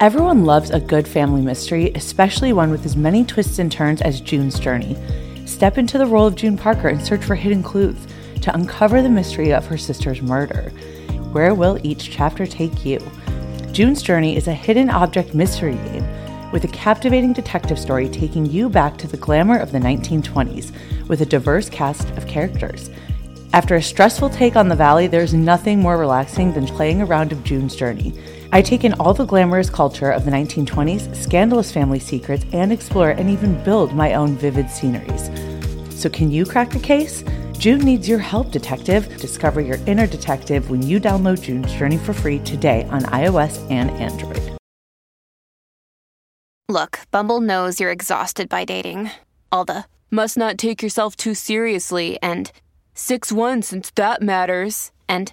Everyone loves a good family mystery, especially one with as many twists and turns as June's Journey. Step into the role of June Parker and search for hidden clues to uncover the mystery of her sister's murder. Where will each chapter take you? June's Journey is a hidden object mystery game with a captivating detective story taking you back to the glamour of the 1920s with a diverse cast of characters. After a stressful take on the valley, there's nothing more relaxing than playing a round of June's Journey. I take in all the glamorous culture of the 1920s, scandalous family secrets, and explore and even build my own vivid sceneries. So, can you crack the case? June needs your help, detective. Discover your inner detective when you download June's Journey for free today on iOS and Android. Look, Bumble knows you're exhausted by dating. All the must not take yourself too seriously and 6 1 since that matters. And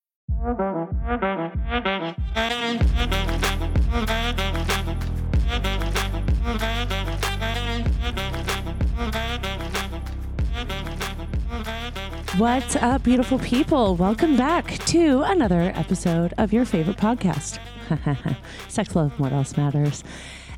What's up, beautiful people? Welcome back to another episode of your favorite podcast, Sex, Love, What Else Matters.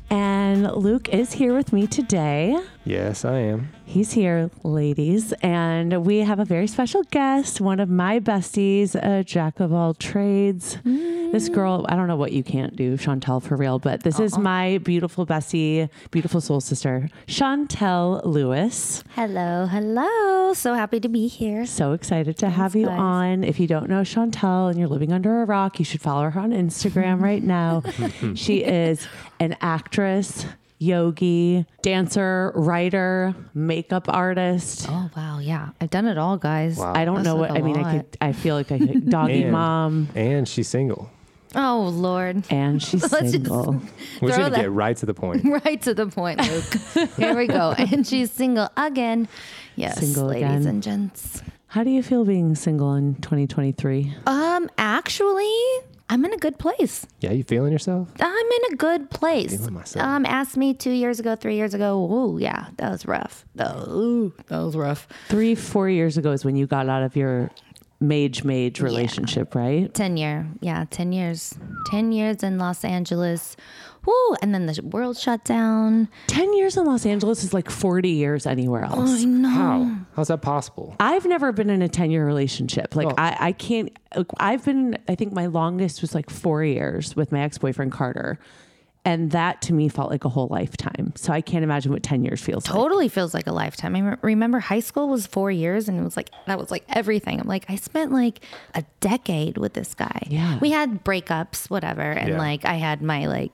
And Luke is here with me today. Yes, I am. He's here, ladies, and we have a very special guest, one of my besties, a jack of all trades. This mm. girl, I don't know what you can't do, Chauntal, for real, but this is my beautiful bestie, beautiful soul sister, Chauntal Lewis. Hello, hello. So happy to be here. So excited to have you guys. on. If you don't know Chauntal and you're living under a rock, you should follow her on Instagram right now. she is an actress, yogi, dancer, writer, makeup artist. Oh wow, yeah. I've done it all, guys. Wow. I don't That's know like what a I mean. I could. I feel like I could doggy And- mom, And she's single. Oh Lord. and she's Let's single. We're going to that- get right to the point. Right to the point, Luke. Here we go. And she's single again. Yes, Single ladies again. and gents. How do you feel being single in 2023? Um, actually, I'm in a good place. Yeah, you feeling yourself? I'm in a good place. Feeling myself. Um, asked me two years ago, three years ago. Oh yeah, that was rough. Oh, that was rough. Three, four years ago is when you got out of your mage mage relationship, right? 10 year yeah 10 years 10 years in los angeles Woo, and then the world shut down 10 years in Los Angeles is like 40 years anywhere oh, else. Oh, I know. How? How's that possible? I've never been in a 10 year relationship. Like, Oh. I, I can't, I've been, I think my longest was like four years with my ex boyfriend, Carter. And that to me felt like a whole lifetime. So I can't imagine what 10 years feels like. totally feels like a lifetime. I re- remember high school was four years and it was like that was like everything. I'm like i spent like a decade with this guy. Yeah. we had breakups whatever. And Yeah. like i had my like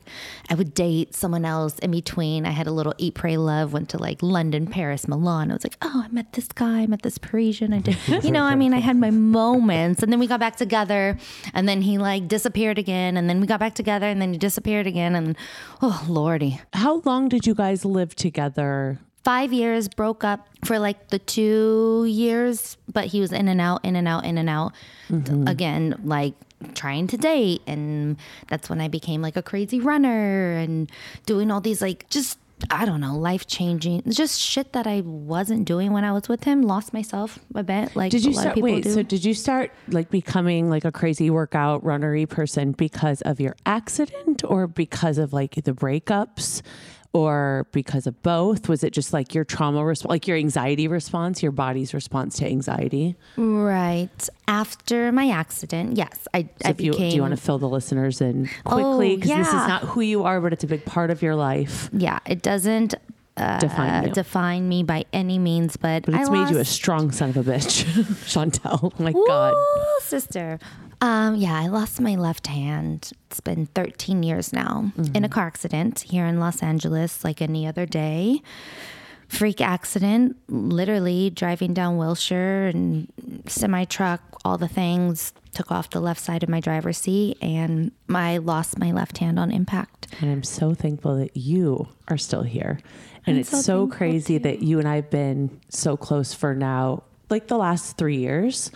i would date someone else in between. I had a little eat pray love went to like london paris milan. I was like oh i met this guy i met this parisian. I did you know i mean i had my moments. And then we got back together and then he like disappeared again. And then we got back together and then he disappeared again. And oh lordy How long did you guys live together? five years, broke up for like the two years, but he was in and out, in and out, in and out. Mm-hmm. Again, like trying to date. And that's when I became like a crazy runner and doing all these like just, I don't know, life changing, just shit that I wasn't doing when I was with him. Lost myself a bit. Like Did you start, wait, do. so did you start like becoming like a crazy workout runnery person because of your accident or because of like the breakups? Or because of both? Was it just like your trauma response, like your anxiety response, your body's response to anxiety? right after my accident, yes, I, I if you, became. do you want to fill the listeners in quickly? Oh, Because this is not who you are, but it's a big part of your life. yeah, it doesn't uh, Define you. define me by any means, but But it's I made you a strong son of a bitch, Chauntal. Oh my God. Sister. Um, yeah, I lost my left hand. It's been 13 years now in a car accident here in Los Angeles, like any other day. Freak accident, literally driving down Wilshire and semi truck, all the things, took off the left side of my driver's seat, and I lost my left hand on impact. And I'm so thankful that you are still here. And it's so, crazy that you and I have been so close for now, like the last three years.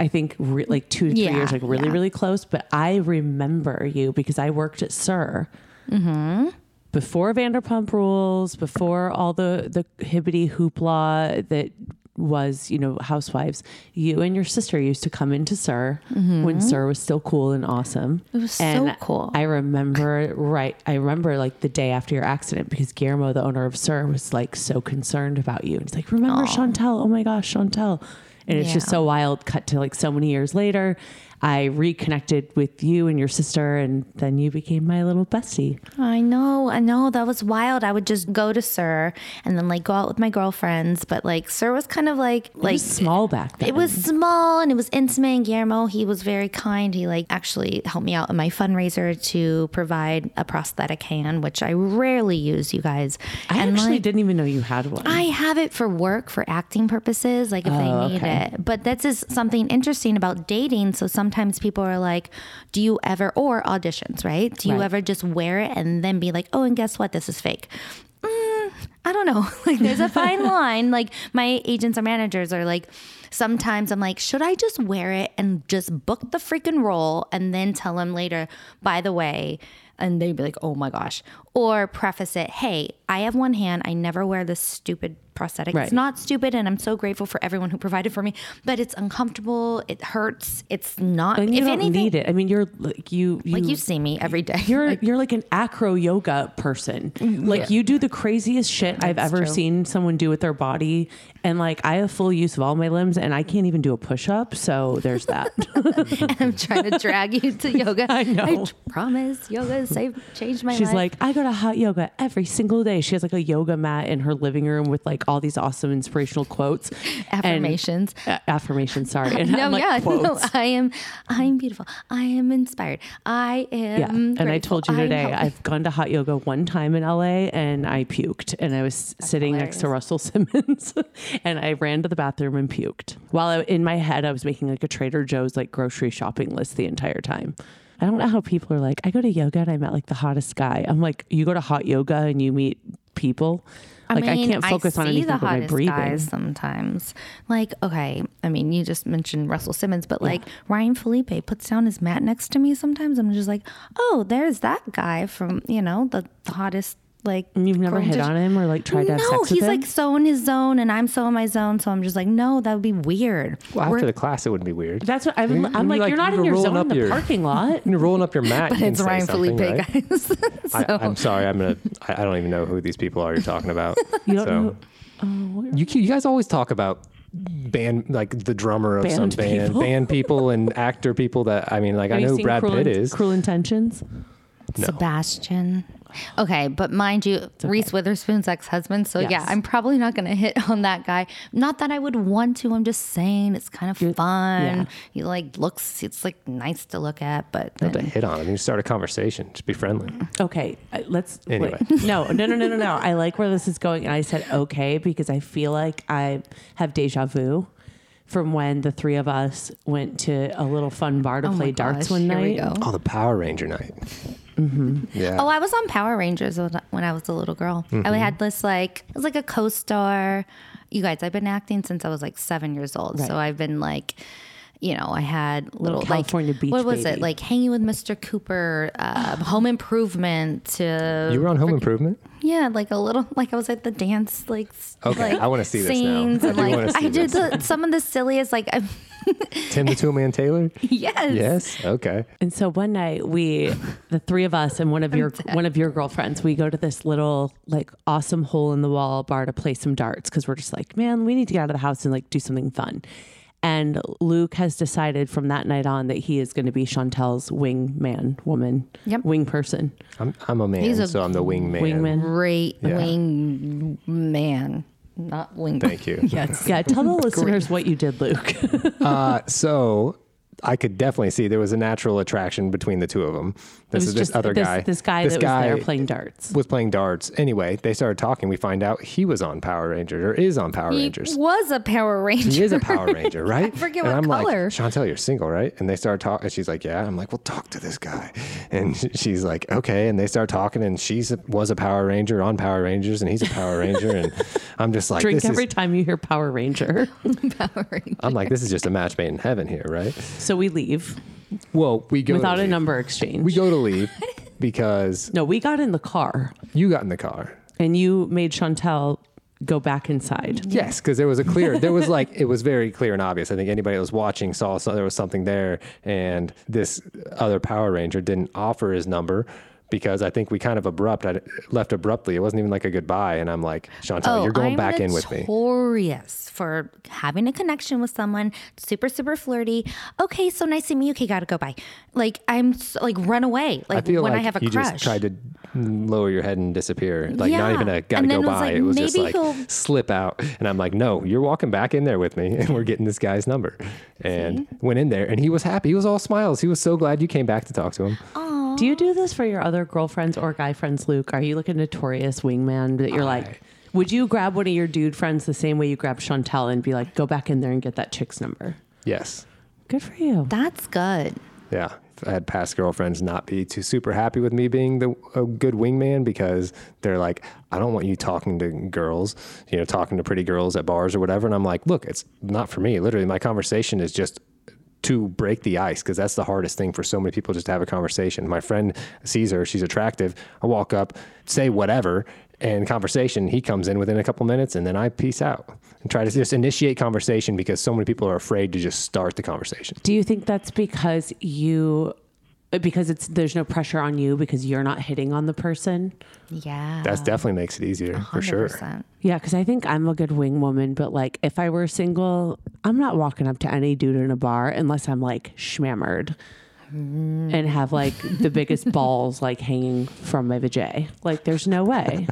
I think re- like two to three Yeah, years, like really, yeah. really close. But I remember you because I worked at SUR mm-hmm. before Vanderpump Rules, before all the the hibbity hoopla that was, you know, Housewives. You and your sister used to come into SUR mm-hmm. when SUR was still cool and awesome. It was so cool. I remember, right? I remember like the day after your accident because Guillermo, the owner of SUR, was like so concerned about you. And he's like, "Remember Chauntal? Oh my gosh, Chauntal!" And it's just so wild. Cut to like so many years later, I reconnected with you and your sister, and then you became my little bestie. I know, I know. That was wild. I would just go to SUR and then like go out with my girlfriends, but like SUR was kind of like It like was small back then. It was small and it was intimate. And Guillermo, he was very kind. He like actually helped me out in my fundraiser to provide a prosthetic hand, which I rarely use, you guys. I and actually like, didn't even know you had one. I have it for work, for acting purposes, like if Oh, they need okay. it. But that's is something interesting about dating. So sometimes people are like, do you ever, or auditions, right? Do you Right. ever just wear it and then be like, oh, and guess what? This is fake. Mm, I don't know. Like there's a fine line. Like my agents or managers are like, sometimes I'm like, should I just wear it and just book the freaking role and then tell them later, by the way, and they'd be like, oh my gosh. Or preface it, hey, I have one hand. I never wear this stupid prosthetic. Right. It's not stupid, and I'm so grateful for everyone who provided for me, but it's uncomfortable. It hurts. It's not, and you if don't anything, need it. I mean, you're like you, you like you see me every day. You're you're like an acro yoga person. Mm-hmm. Like you do the craziest shit I've ever true. seen someone do with their body. And like I have full use of all my limbs and I can't even do a push up. So there's that. I'm trying to drag you to yoga. I know. I promise yoga saved, changed my She's life. like, I go to hot yoga every single day. She has like a yoga mat in her living room with like all these awesome inspirational quotes. and- Affirmations. Affirmations, sorry. And no, I'm like, yeah, no. I am, I am beautiful. I am inspired. I am. Yeah. And I told you today. I've gone to hot yoga one time in LA and I puked. And I was sitting next to Russell Simmons and I ran to the bathroom and puked. While I, in my head, I was making like a Trader Joe's like grocery shopping list the entire time. I don't know how people are like, I go to yoga and I met like the hottest guy. I'm like, you go to hot yoga and you meet people. Like I, can't focus on see anything the but my breathing. guys sometimes. Like, okay, I mean, you just mentioned Russell Simmons, but like Ryan Phillippe puts down his mat next to me sometimes. I'm just like, oh, there's that guy from you know the hottest like. You've never hit competition- on him or like tried to have No, sex with he's him? like so in his zone, and I'm so in my zone. So I'm just like, no, that would be weird. Well, after We're- the class, it wouldn't be weird. That's what I'm, I'm like, you're you're not you're in your rolling zone in up the your- parking lot. You're rolling up your mat. but you can it's say Ryan something, Phillippe, right? guys. so, I, I'm sorry. I'm gonna. I, I don't even know who these people are you're talking about. You don't so, know- Oh, you you guys always talk about band like the drummer of some Band band, people. band people and actor people that I mean like I Have you know Brad Cruel Pitt is. Cruel Intentions. Sebastian. Okay, but mind you, Reese Witherspoon's ex-husband. So yeah, I'm probably not going to hit on that guy. Not that I would want to. I'm just saying it's kind of fun. yeah. He like looks. It's like nice to look at, but Not to hit on him. You start a conversation. Just be friendly. Okay, uh, let's Anyway. wait. No, no, no, no, no, no. I like where this is going, and I said okay because I feel like I have deja vu from when the three of us went to a little fun bar to Oh play darts gosh, one here we night. go. Oh, the Power Ranger night. Mm-hmm. Yeah. Oh, I was on Power Rangers when I was a little girl. Mm-hmm. I had this like it was like a co-star. You guys, I've been acting since I was like seven years old. So I've been like, you know, I had little, California like beach what was baby. it like hanging with Mr. Cooper, uh, Home Improvement. To you were on Home Improvement. yeah, like a little like I was at the dance like Okay, like, I wanna see this now. scenes I and like I did the, some of the silliest like I, Tim the Toolman Taylor. yes Yes. Okay. And so one night we, the three of us and one of your one of your girlfriends, we go to this little like awesome hole in the wall bar to play some darts because we're just like, man, we need to get out of the house and like do something fun. And Luke has decided from that night on that he is going to be Chauntal's wing man, woman, Yep. wing person. I'm I'm a man, He's a so I'm the wingman. Wingman. great Yeah. wing man, not wing. Thank you. Yes. Yeah, tell the listeners what you did, Luke. Uh, so I could definitely see there was a natural attraction between the two of them. This is this just other this, guy. This guy this that guy was there playing darts. was playing darts. Anyway, they started talking. We find out he was on Power Rangers or is on Power He Rangers. was a Power Ranger. He is a Power Ranger, right? I forget and what I'm color. like, Chauntal, you're single, right? And they start talking. And she's like, yeah. I'm like, well, talk to this guy. And she's like, okay. And they start talking. And she was a Power Ranger on Power Rangers, and he's a Power Ranger. And I'm just like, Drink this every is. time you hear Power Ranger. Power Ranger. I'm like, this is just a match made in heaven here, right? so we leave Well, we go without to a leave. number exchange. We go to leave because no, we got in the car you got in the car. and you made Chauntal go back inside. Yes, because there was a clear, there was like, it was very clear and obvious. I think anybody that was watching saw so there was something there. And this other Power Ranger didn't offer his number because I think we kind of abrupt, I left abruptly. It wasn't even like a goodbye. And I'm like, Chauntal, oh, you're going Oh, I'm back in with me. Notorious for having a connection with someone, super super flirty. Okay, so nice to meet you. Okay, gotta go. Bye. Like I'm s like run away. I Like feel when like I have a you crush. just tried to lower your head and disappear. Like not even a gotta go then it was by. like, it was just like he'll- slip out. And I'm like, no, you're walking back in there with me and we're getting this guy's number. And went in there and he was happy. He was all smiles. He was so glad you came back to talk to him. Do you do this for your other girlfriends or guy friends, Luke? Are you like a notorious wingman that you're like, would you grab one of your dude friends the same way you grab Chauntal and be like, go back in there and get that chick's number? Yes. Good for you. That's good. Yeah. I had past girlfriends not be too super happy with me being the a good wingman because they're like, I don't want you talking to girls, you know, talking to pretty girls at bars or whatever. And I'm like, look, it's not for me. Literally, my conversation is just to break the ice because that's the hardest thing for so many people just to have a conversation. My friend sees her, she's attractive. I walk up, say whatever, and conversation. He comes in within a couple minutes, and then I peace out and try to just initiate conversation because so many people are afraid to just start the conversation. Do you think that's because you, because it's there's no pressure on you because you're not hitting on the person? Yeah. That definitely makes it easier for sure. Yeah, because I think I'm a good wing woman, but like if I were single, I'm not walking up to any dude in a bar unless I'm like schmammered and have like the biggest balls like hanging from my vajay. Like there's no way.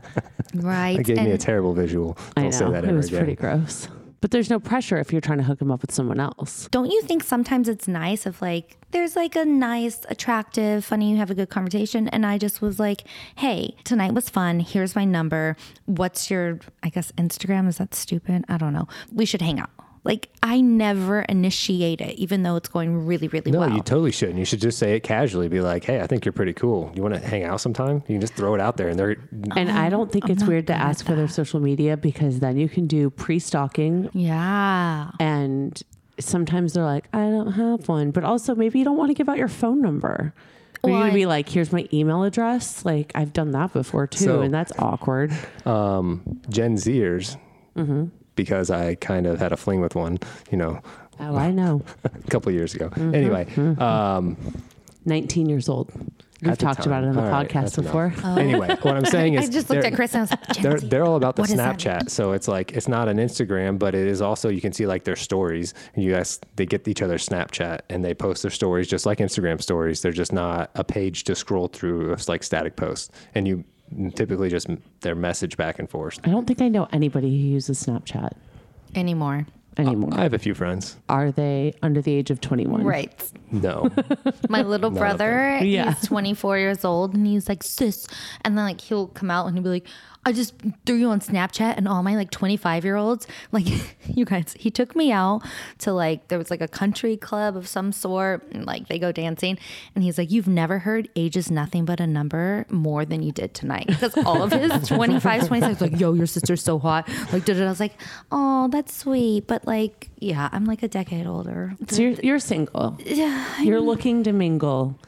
Right. It gave me a terrible visual. I Don't say know that it was again. pretty gross. But there's no pressure if you're trying to hook him up with someone else. don't you think sometimes it's nice if like there's like a nice, attractive, funny, you have a good conversation, and I just was like, hey, tonight was fun. Here's my number. What's your, I guess, Instagram? Is that stupid? I don't know. We should hang out. Like I never initiate it, even though it's going really, really No, well. you totally shouldn't. You should just say it casually. Be like, "Hey, I think you're pretty cool. You want to hang out sometime?" You can just throw it out there, and they're And I don't think it's weird to ask for their social media because then you can do pre stalking yeah. and sometimes they're like, I don't have one. But also maybe you don't want to give out your phone number. Or Well, you're gonna be like, here's my email address. Like I've done that before too, So- and that's awkward. um, Gen Zers Mm-hmm. Because I kind of had a fling with one, you know, Oh, I know. a couple years ago. Mm-hmm. Anyway, um, 19 years old. We've at the talked about it on the time. All right, podcast that's enough. before. Anyway, what I'm saying is, I just looked at Chris and I was like, They're, they're all about the What Snapchat. So it's like, it's not an Instagram, but it is also, you can see like their stories. And you guys, they get each other's Snapchat and they post their stories just like Instagram stories. They're just not a page to scroll through. It's like static posts. And you typically just their message back and forth. I don't think I know anybody who uses Snapchat anymore. anymore. I have a few friends. Are they under the age of 21? Right. No. My little of brother, Yeah. he's 24 years old, and he's like, sis. And then, like, he'll come out and he'll be like, I just threw you on Snapchat, and all my like 25 year olds, like, you guys, he took me out to like, there was like a country club of some sort, and like they go dancing. And he's like, You've never heard age is nothing but a number more than you did tonight. Because all of his 25, 26, like, Yo, your sister's so hot. Like, da-da-da. I was like, Oh, that's sweet. But like, yeah, I'm like a decade older. So you're, you're single. Yeah. You're looking to mingle.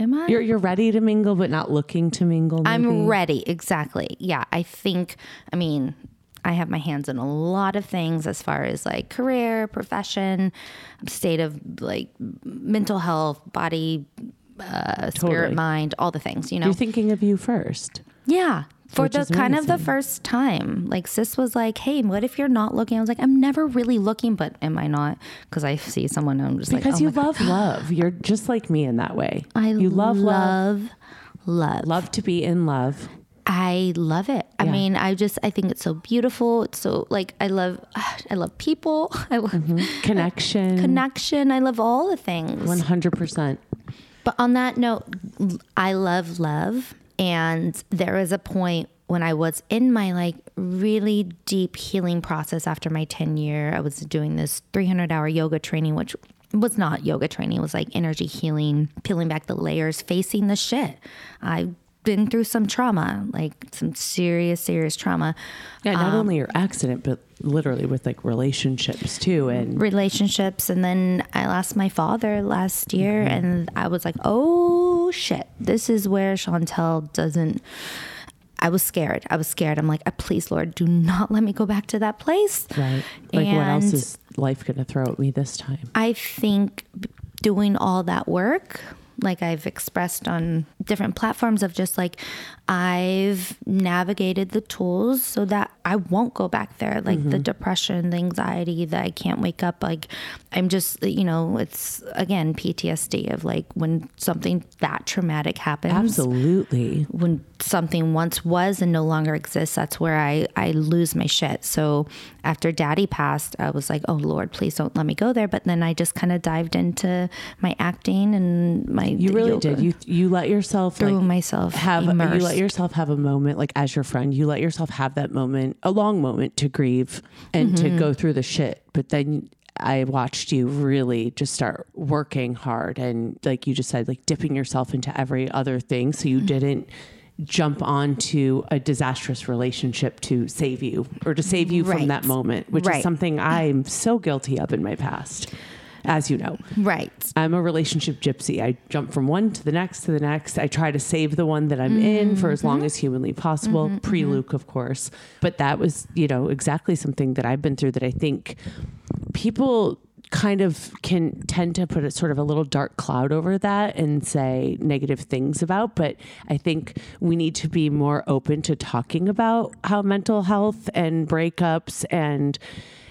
Am I? You're, you're ready to mingle, but not looking to mingle. I'm ready. Exactly. Yeah. I think, I mean, I have my hands in a lot of things as far as like career, profession, state of like mental health, body, uh, spirit, mind, all the things, you know? You're thinking of you first. Yeah. For Which the kind of the first time, like sis was like, "Hey, what if you're not looking?" I was like, "I'm never really looking, but am I not?" Because I see someone and I'm just Because like, oh you my God. love love. You're just like me in that way. I you love love. love, love, Love to be in love. I love it. I mean, I just I think it's so beautiful. It's so like I love I love people. I love mm-hmm. Connection. connection. I love all the things. 100%. But on that note, I love love. And there was a point when I was in my like really deep healing process after my 10 year. I was doing this 300 hour yoga training, which was not yoga training. It was like energy healing, peeling back the layers, facing the shit. I've been through some trauma, like some serious, serious trauma. Yeah, not only your accident, but literally with like relationships too. And relationships and then I lost my father last year and I was like, "Oh shit. This is where Chauntal doesn't I was scared. I was scared. I'm like, "Uh, "Please Lord, do not let me go back to that place." right. Like, what else is life going to throw at me this time? I think doing all that work, like I've expressed on different platforms, of just like I've navigated the tools so that I won't go back there. Like the mm-hmm. depression, the anxiety that I can't wake up. Like I'm just, you know, it's again PTSD of like when something that traumatic happens Absolutely. when something once was and no longer exists, that's where I, I lose my shit. So after daddy passed, I was like, oh Lord, please don't let me go there. But then I just kind of dived into my acting and my. You really yoga. did. You you let yourself Threw like myself have you let yourself have a moment like as your friend. You let yourself have that moment, a long moment to grieve and Mm-hmm. to go through the shit. But then I watched you really just start working hard and like you just said, like dipping yourself into every other thing, so Mm-hmm. you didn't jump onto a disastrous relationship to save you or to save you from that moment, which Right. is something I'm so guilty of in my past, as you know. Right. I'm a relationship gypsy. I jump from one to the next to the next. I try to save the one that I'm in for as long mm-hmm. as humanly possible, mm-hmm. pre Luke, of course. But that was, you know, exactly something that I've been through that I think people kind of can tend to put a sort of a little dark cloud over that and say negative things about but i think we need to be more open to talking about how mental health and breakups and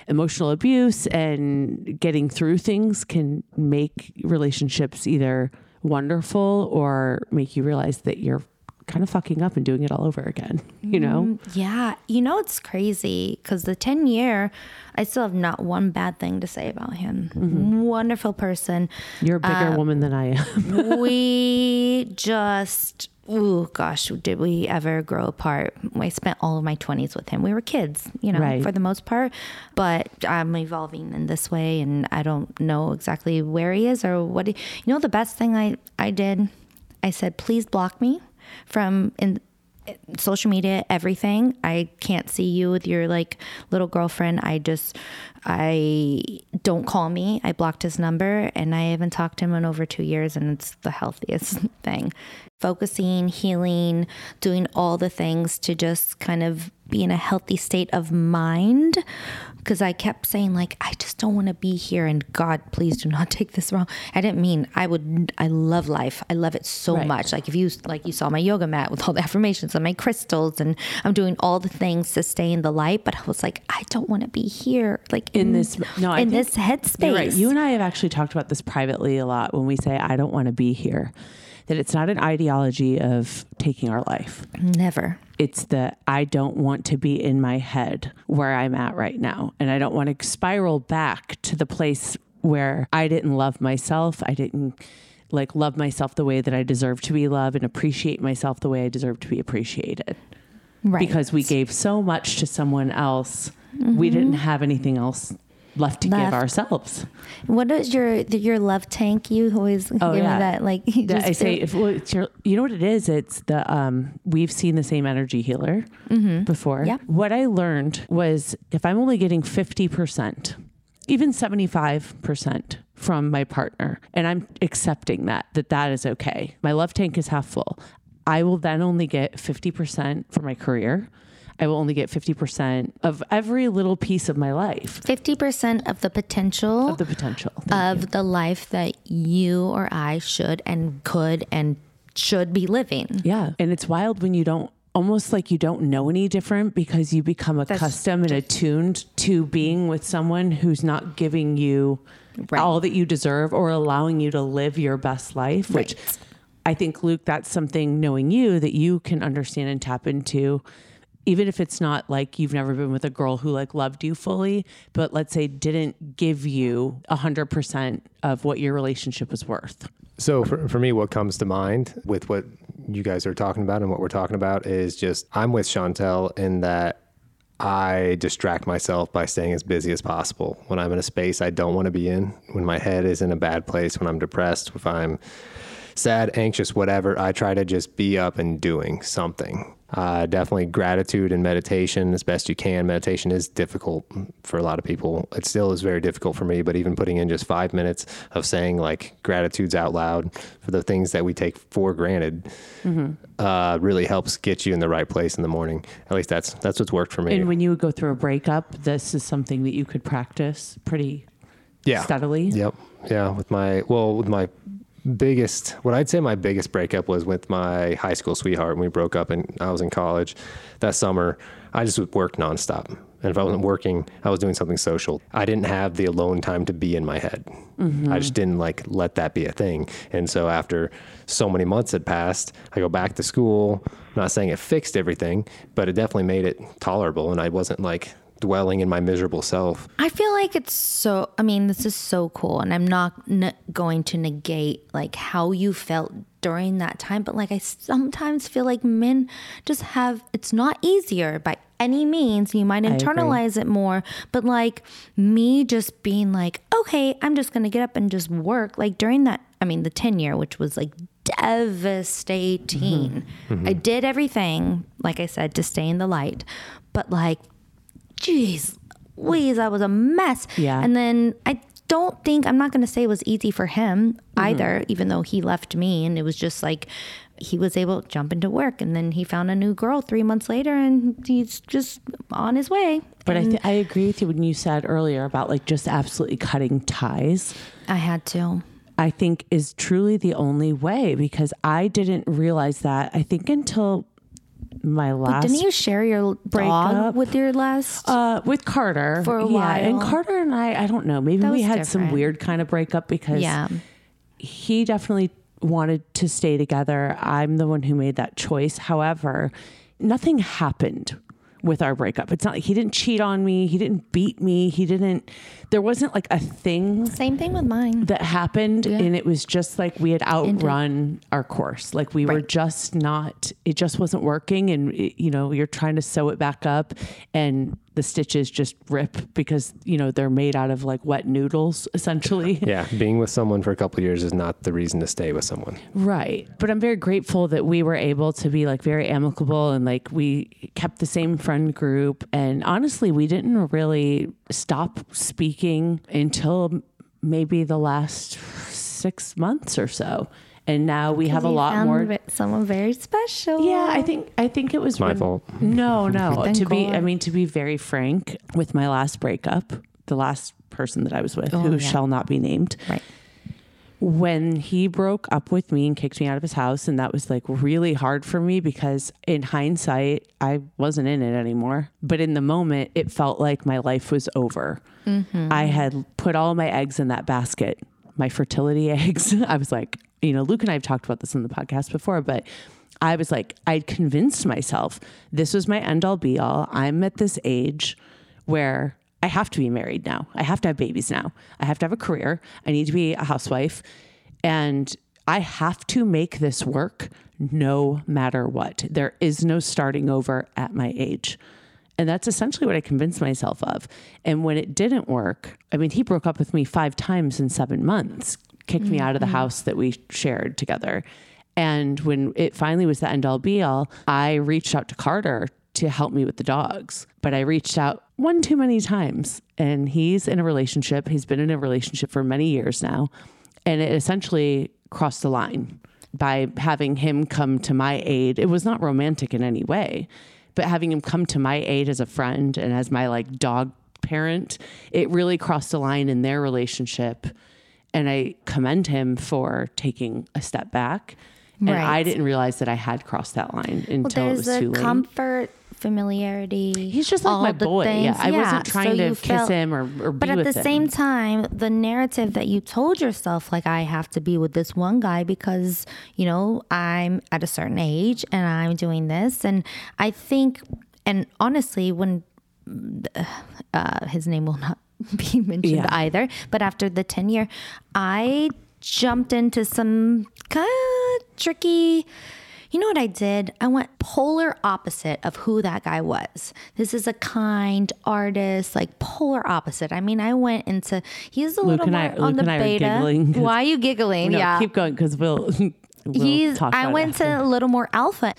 emotional abuse and getting through things can make relationships either wonderful or make you realize that you're kind of fucking up and doing it all over again you know mm, Yeah. You know, it's crazy because the 10 year, I still have not one bad thing to say about him. Mm-hmm. Wonderful person. you're a bigger uh, woman than i am we just ooh gosh did we ever grow apart? I spent all of my 20s with him. We were kids you know Right. for the most part but i'm evolving in this way and i don't know exactly where he is or what he, you know the best thing i i did i said please block me from in social media everything. I can't see you with your like little girlfriend. I just i don't call me. I blocked his number and i haven't talked to him in over two years and it's the healthiest thing focusing healing doing all the things to just kind of be in a healthy state of mind. Because i kept saying like i just don't want to be here and god please do not take this wrong. I didn't mean i would i love life. I love it so Right. much. Like if you like you saw my yoga mat with all the affirmations and my crystals and i'm doing all the things to stay in the light but i was like i don't want to be here like in this no I in this headspace right. you and i have actually talked about this privately a lot when we say i don't want to be here that it's not an ideology of taking our life never it's the I don't want to be in my head where I'm at right now. And I don't want to spiral back to the place where I didn't love myself. I didn't like love myself the way that I deserve to be loved and appreciate myself the way I deserve to be appreciated. right Because we gave so much to someone else, we mm-hmm. didn't have anything else left to give Left. ourselves. what is your your love tank you always give yeah. me that like you I say, if well, it's your, you know what it is? It's the um, we've seen the same energy healer before. Yeah. What I learned was if I'm only getting fifty percent, even seventy five percent from my partner, and I'm accepting that that that is okay. My love tank is half full. I will then only get fifty percent for my career. I will only get fifty percent of every little piece of my life 50% of the potential of the potential. of the life that you or I should and could and should be living. Yeah. And it's wild when you don't almost like you don't know any different because you become accustomed and attuned to being with someone who's not giving you Right. all that you deserve or allowing you to live your best life, which Right. I think, Luke, that's something knowing you that you can understand and tap into. Even if it's not like you've never been with a girl who like loved you fully, but let's say didn't give you a hundred percent of what your relationship was worth. So for, for me, what comes to mind with what you guys are talking about and what we're talking about is just I'm with Chauntal in that I distract myself by staying as busy as possible. When I'm in a space I don't want to be in, when my head is in a bad place, when I'm depressed, if I'm sad, anxious, whatever, I try to just be up and doing something. Uh, definitely gratitude and meditation as best you can. Meditation is difficult for a lot of people. It still is very difficult for me, but even putting in just five minutes of saying like gratitudes out loud for the things that we take for granted mm-hmm. uh, really helps get you in the right place in the morning. At least that's that's what's worked for me. And when you would go through a breakup, this is something that you could practice pretty yeah. steadily. Yep. Yeah. With my well, with my biggest, what I'd say my biggest breakup was with my high school sweetheart. When we broke up and I was in college that summer, I just worked nonstop. And if I wasn't working, I was doing something social. I didn't have the alone time to be in my head. Mm-hmm. I just didn't like let that be a thing. And so after so many months had passed, I go back to school. I'm not saying it fixed everything, but it definitely made it tolerable. And I wasn't like dwelling in my miserable self. I feel like it's so, I mean, this is so cool. And I'm not n- going to negate like how you felt during that time. But like, I sometimes feel like men just have, it's not easier by any means. You might internalize it more. But like me just being like, okay, I'm just going to get up and just work. Like during that, I mean, the 10 year, which was like devastating. Mm-hmm. Mm-hmm. I did everything, like I said, to stay in the light. But like geez, Louise, that was a mess. Yeah. And then I don't think, I'm not going to say it was easy for him mm-hmm. either, even though he left me. And it was just like, he was able to jump into work and then he found a new girl three months later and he's just on his way. But and I, th- I agree with you when you said earlier about like just absolutely cutting ties. I had to. I think is truly the only way because I didn't realize that I think until my last. But didn't you share your breakup dog with your last? Uh, with Carter for a yeah, while. And Carter and I, I don't know. Maybe we had different. some weird kind of breakup because yeah. he definitely wanted to stay together. I'm the one who made that choice. However, nothing happened with our breakup. It's not like he didn't cheat on me, he didn't beat me, he didn't there wasn't like a thing Same thing with mine. that happened yeah. and it was just like we had outrun our course. Like we right. were just not it just wasn't working and it, you know, you're trying to sew it back up and the stitches just rip because you know they're made out of like wet noodles essentially. Yeah, being with someone for a couple years is not the reason to stay with someone. Right. But I'm very grateful that we were able to be like very amicable and like we kept the same friend group and honestly we didn't really stop speaking until maybe the last 6 months or so and now we have a lot more. Someone very special. Yeah, I think I think it was my when, fault. No, no. to be, I mean, to be very frank, with my last breakup, the last person that I was with, oh, who yeah. shall not be named, right. When he broke up with me and kicked me out of his house, and that was like really hard for me because in hindsight, I wasn't in it anymore. But in the moment, it felt like my life was over. Mm-hmm. I had put all my eggs in that basket my fertility eggs. I was like, you know, Luke and I have talked about this in the podcast before, but I was like, I convinced myself this was my end all be all. I'm at this age where I have to be married now. I have to have babies now. I have to have a career. I need to be a housewife. And I have to make this work no matter what. There is no starting over at my age. And that's essentially what I convinced myself of. And when it didn't work, I mean, he broke up with me five times in seven months, kicked mm-hmm. me out of the mm-hmm. house that we shared together. And when it finally was the end all be all, I reached out to Carter to help me with the dogs. But I reached out one too many times. And he's in a relationship. He's been in a relationship for many years now. And it essentially crossed the line by having him come to my aid. It was not romantic in any way, but having him come to my aid as a friend and as my like dog parent, it really crossed the line in their relationship and I commend him for taking a step back. And. I didn't realize that I had crossed that line until well, it was too late. Comfort, familiarity. He's just like my boy. Things. Yeah, I wasn't trying so to kiss felt, him or, or But at the him. same time, the narrative that you told yourself, like I have to be with this one guy because you know I'm at a certain age and I'm doing this, and I think And honestly, when uh, his name will not be mentioned Yeah. either, but after the 10 year, I jumped into some kind of tricky. You know what I did? I went polar opposite of who that guy was. This is a kind artist, like polar opposite. I mean, I went into he's a Luke little more I- on Luke the beta. Why are you giggling? No, yeah, keep going because we'll. we'll he's talk i about it went to a little more alpha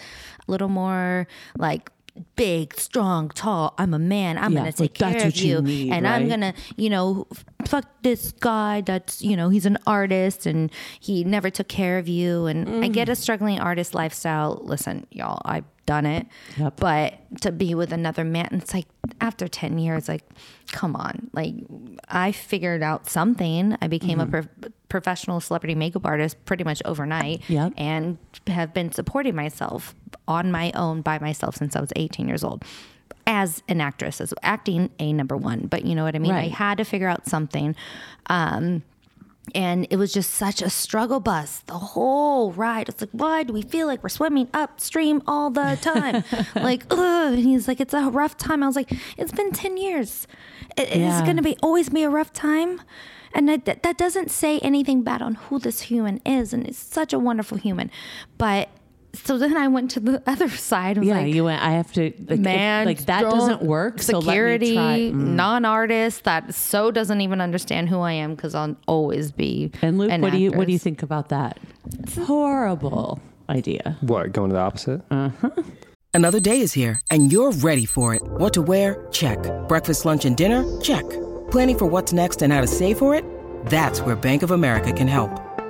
a little more like big strong tall i'm a man i'm Yeah, gonna take care of you you, need, and i'm gonna you know fuck this guy that's you know he's an artist and he never took care of you. And i Mm. get a struggling artist lifestyle. Listen y'all i've done it Yep. but to be with another man it's like after 10 years like come on like i figured out something i became Mm-hmm. a pro- professional celebrity makeup artist pretty much overnight Yep. and have been supporting myself on my own by myself since I was 18 years old as an actress, as acting a number one. But you know what I mean? I had to figure out something. Um, and it was just such a struggle bus the whole ride. It's like, why do we feel like we're swimming upstream all the time? like, ugh. And he's like, it's a rough time. I was like, it's been 10 years. It, It's Yeah. going to be always be a rough time. And that- that doesn't say anything bad on who this human is. And it's such a wonderful human. But so then I went to the other side. I was Yeah, like, you went. I have to like, it- man, like that doesn't work. Security, so let me try. Mm. non-artist that so doesn't even understand who I am because I'll always be. And Luke, an what do you what do you think about that? It's Horrible idea. What, going to the opposite? Another day is here, and you're ready for it. What to wear? Check. Breakfast, lunch, and dinner? Check. Planning for what's next and how to save for it? That's where Bank of America can help.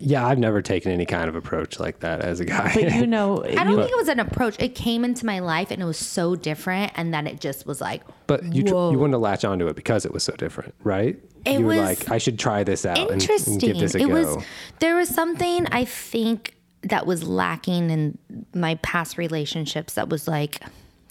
Yeah, I've never taken any kind of approach like that as a guy. But you know, I don't you- think it was an approach. It came into my life and it was so different, and then it just was like But you tr- Whoa. you wanted to latch onto it because it was so different, right? It you were was like, I should try this out and, and give this a it go. was there was something I think that was lacking in my past relationships. That was like,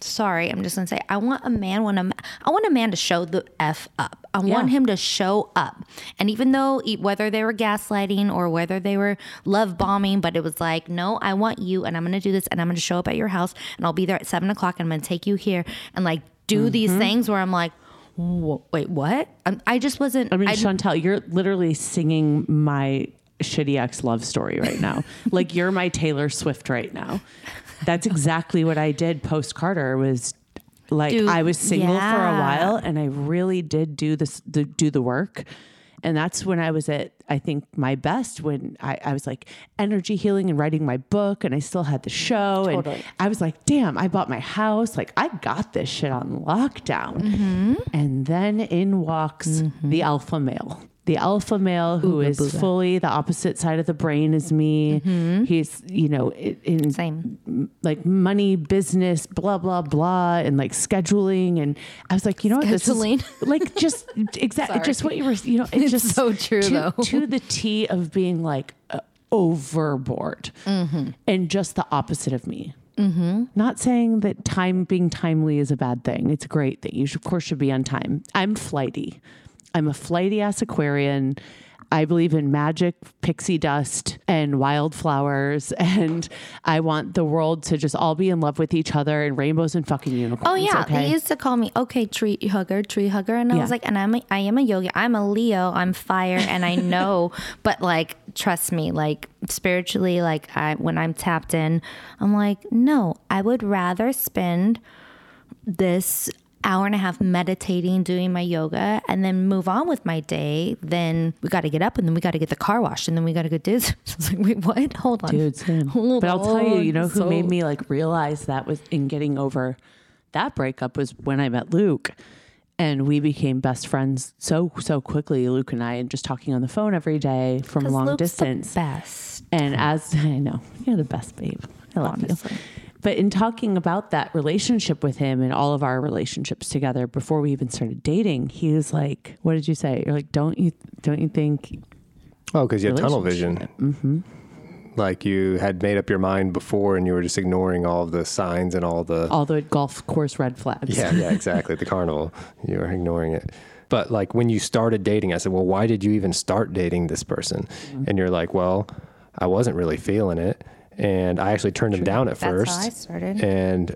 sorry, I'm just gonna say, I want a man when I'm, I want a man to show the f up. I want him to show up, and even though whether they were gaslighting or whether they were love bombing, but it was like, no, I want you, and I'm gonna do this, and I'm gonna show up at your house, and I'll be there at seven o'clock, and I'm gonna take you here, and like do these Mm-hmm. things where I'm like. Wait, what? I'm, I just wasn't. I mean, I- Chauntal, you're literally singing my shitty ex love story right now. like you're my Taylor Swift right now. That's exactly what I did post Carter. Was like Dude, I was single for a while, and I really did do this, the, do the work. And that's when I was at, I think, my best when I, I was like energy healing and writing my book, and I still had the show. And I was like, damn, I bought my house. Like, I got this shit on lockdown. Mm-hmm. And then in walks the alpha male. The alpha male who is fully the opposite side of the brain as me. He's, you know, in, Mm-hmm. Same. like money, business, blah blah blah, and like scheduling. And I was like, you know what, this Scheduling. is like just exactly just what you were, you know, it's, It's just so true, to, though. to the T of being like uh, overboard Mm-hmm. and just the opposite of me. Not saying that time being timely is a bad thing. It's a great thing. You should, of course should be on time. I'm flighty. I'm a flighty ass Aquarian. I believe in magic, pixie dust, and wildflowers, and I want the world to just all be in love with each other and rainbows and fucking unicorns. Oh yeah, okay? they used to call me okay tree hugger, tree hugger, and I Yeah. was like, and I'm a, I am a yogi, I'm a Leo, I'm fire, and I know, but like, trust me, like spiritually, like I when I'm tapped in, I'm like, no, I would rather spend this hour and a half meditating, doing my yoga, and then move on with my day. Then we got to get up, and then we got to get the car washed, and then we got to go do this. I was like, wait, what? Hold on, Dude, same. Hold but I'll tell you, you know who So- made me like realize that was in getting over that breakup was when I met Luke. And we became best friends so so quickly, Luke and I, and just talking on the phone every day from long Luke's the distance. best. And as I know, you're the best, babe. I love Honestly. you. But in talking about that relationship with him and all of our relationships together before we even started dating, he was like, "What did you say?" You're like, "Don't you don't you think Oh, because you have tunnel vision. Mm-hmm. like you had made up your mind before and you were just ignoring all the signs and all the All the golf course red flags. yeah yeah exactly the carnival you were ignoring it but like when you started dating i said well why did you even start dating this person Mm-hmm. and you're like well i wasn't really feeling it and i actually turned him down at That's first how I started. and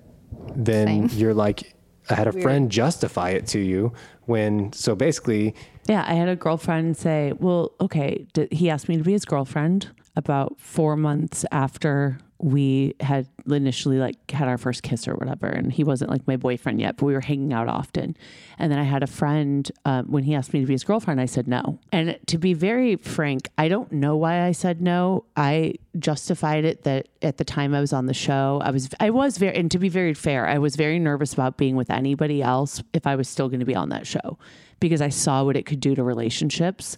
then Same. you're like i had a friend justify it to you when so basically Yeah, I had a girlfriend say, "Well, okay." D- he asked me to be his girlfriend about four months after we had initially like had our first kiss or whatever, and he wasn't like my boyfriend yet, but we were hanging out often. And then I had a friend um, when he asked me to be his girlfriend, I said no. And to be very frank, I don't know why I said no. I justified it that at the time I was on the show, I was I was very and to be very fair, I was very nervous about being with anybody else if I was still going to be on that show because I saw what it could do to relationships.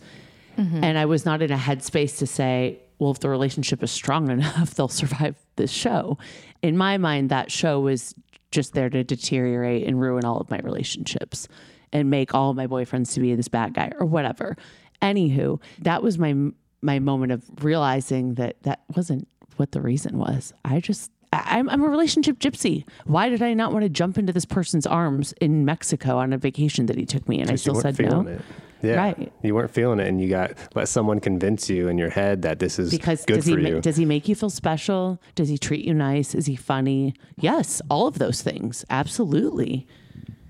And I was not in a headspace to say, well, if the relationship is strong enough, they'll survive this show. In my mind, that show was just there to deteriorate and ruin all of my relationships and make all of my boyfriends to be this bad guy or whatever. Anywho, that was my my moment of realizing that that wasn't what the reason was. I just I'm, I'm a relationship gypsy. Why did I not want to jump into this person's arms in Mexico on a vacation that he took me and I still said no? it. Yeah. Right. You weren't feeling it and you got let someone convince you in your head that this is Because good does he for ma- you. does he make you feel special? Does he treat you nice? Is he funny? Yes, all of those things. Absolutely.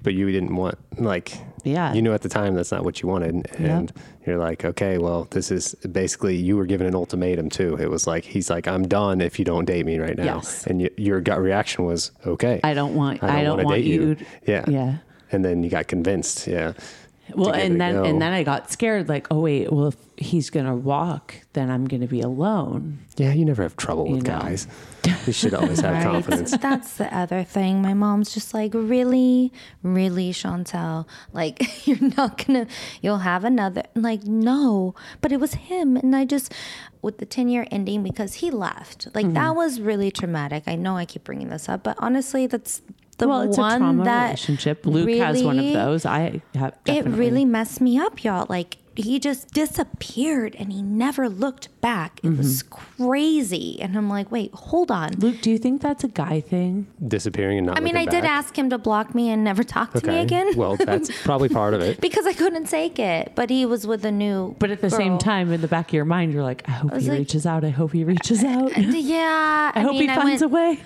but you didn't want like Yeah. you knew at the time that's not what you wanted and you're like okay well this is basically you were given an ultimatum too it was like he's like i'm done if you don't date me right now Yes. and y- your gut reaction was okay I don't want I don't, wanna want date you. yeah Yeah. and then you got convinced yeah Well, and then go. and then I got scared like, "Oh wait, well if he's going to walk, then I'm going to be alone." yeah you never have trouble with know. guys you should always have Right. confidence That's the other thing. My mom's just like, really, really, Chauntal. Like, you're not gonna, you'll have another. Like, no, but it was him. And I just, with the 10 year ending because he left, like, Mm-hmm. that was really traumatic. I know I keep bringing this up, but honestly, that's the well, it's one a trauma that relationship. Luke has one of those. I have It really messed me up, y'all. Like, he just disappeared and he never looked back. It was Mm-hmm. crazy. And I'm like, wait, hold on. Luke, do you think that's a guy thing? disappearing and not I mean, I looking did back. ask him to block me and never talk to me again. well that's probably part of it because I couldn't take it. But he was with a new. But at the same time, in the back of your mind, you're like, I hope was he like- reaches out. I hope he reaches out. yeah, I, hope mean, he I finds went- a way.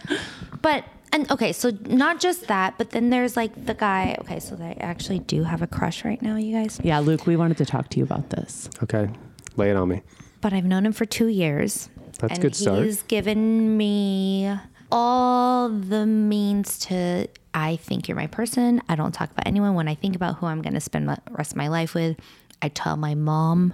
But and okay, so not just that, but then there's like the guy. Okay, so I actually do have a crush right now, you guys. Yeah, Luke, we wanted to talk to you about this. okay lay it on me But I've known him for two years. That's and good start. He's given me all the means to. I think you're my person. I don't talk about anyone. When I think about who I'm going to spend the rest of my life with, I tell my mom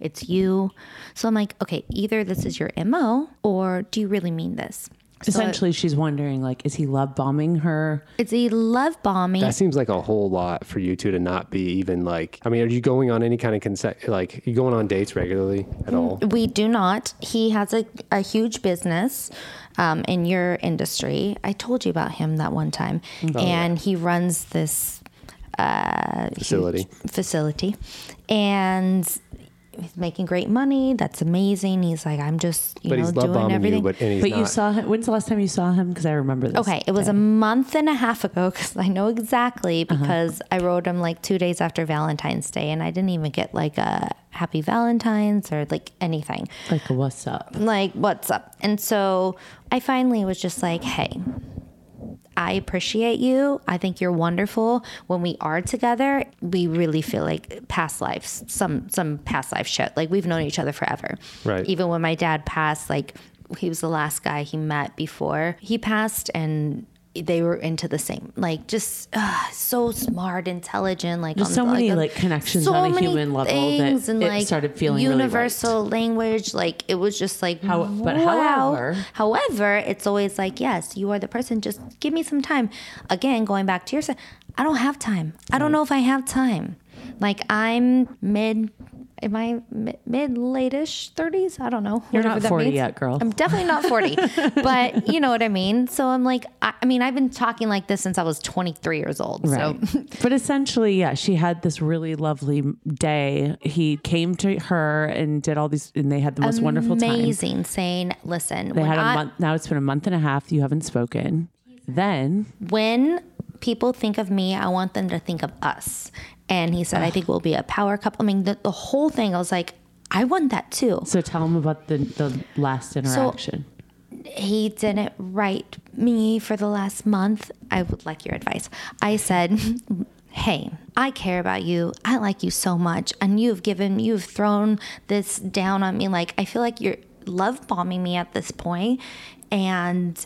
it's you. So I'm like, okay, either this is your MO or do you really mean this? So Essentially, she's wondering, like, is he love bombing her? Is he love bombing. That seems like a whole lot for you two to not be even like. I mean, are you going on any kind of consent? Like, you going on dates regularly at all? We do not. He has a, a huge business um, in your industry. I told you about him that one time. and he runs this uh, Facility. facility. And he's making great money. That's amazing. He's like, I'm just, you But know, he's doing bombing everything. you. But and he's But not. you saw him. When's the last time you saw him? Because I remember this. Okay, it was a month and a half ago because I know exactly Uh-huh. because I wrote him like two days after Valentine's Day and I didn't even get like a happy Valentine's or like anything. like, what's up? like what's up and so i finally was just like hey i appreciate you. I think you're wonderful. When we are together we really feel like past lives some some past life shit like we've known each other forever. Right. even when my dad passed like he was the last guy he met before he passed and they were into the same like just uh, so smart intelligent like Just on so the- many, like, connections on a human level that and it like started feeling really universal language like it was just like How- but however- however it's always like yes you are the person just give me some time. Again going back to your i don't have time. I don't know if i have time. Like i'm mid in my mid late-ish 30s. I don't know. You're not that 40 means. yet, girl. I'm definitely not 40, but you know what I mean. So I'm like, I, I mean, I've been talking like this since I was 23 years old. Right. So but essentially, yeah, she had this really lovely day. He came to her and did all these, and they had the most wonderful time. amazing. Saying, listen, They had a I- month. Now it's been a month and a half. You haven't spoken. Then when people think of me, I want them to think of us. And he said, I think we'll be a power couple. I mean, the, the whole thing, I was like, I want that too. so tell him about the the last interaction. He didn't write me for the last month. I would like your advice. I said, Hey, I care about you. I like you so much. And you've given, you've thrown this down on me. Like, I feel like you're love bombing me at this point, And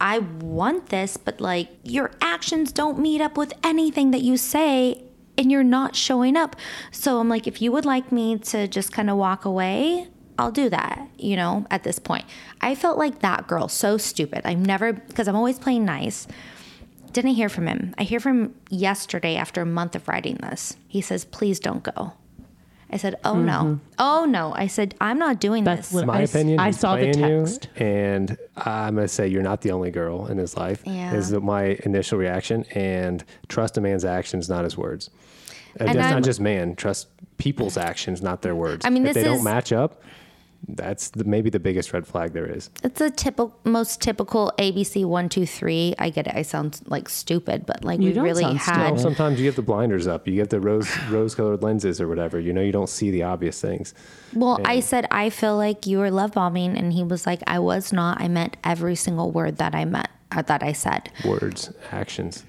I want this, but like your actions don't meet up with anything that you say and you're not showing up. So I'm like, if you would like me to just kind of walk away, I'll do that, you know, at this point. I felt like that girl, so stupid. I've never, because I'm always playing nice. Didn't hear from him. I hear from yesterday after a month of writing this. He says, please don't go. I said, oh no. Mm-hmm. Oh no. I said, I'm not doing That's this. what my I s- opinion. I saw the playing you, text. and I'm gonna say you're not the only girl in his life. Yeah. Is my initial reaction, and trust a man's actions, not his words. And, And that's I'm- not just man. Trust people's actions, not their words. I mean, if this they is- don't match up, that's the, maybe the biggest red flag there is. It's a typical, most typical ABC one, two, three. I get it. I sound like stupid, but like You we don't really sound had. Well, sometimes you get the blinders up. You get the rose rose colored lenses or whatever. You know, you don't see the obvious things. Well, I said I feel like you were love bombing, and he was like, I was not. I meant every single word that I meant uh, that I said. Words, actions.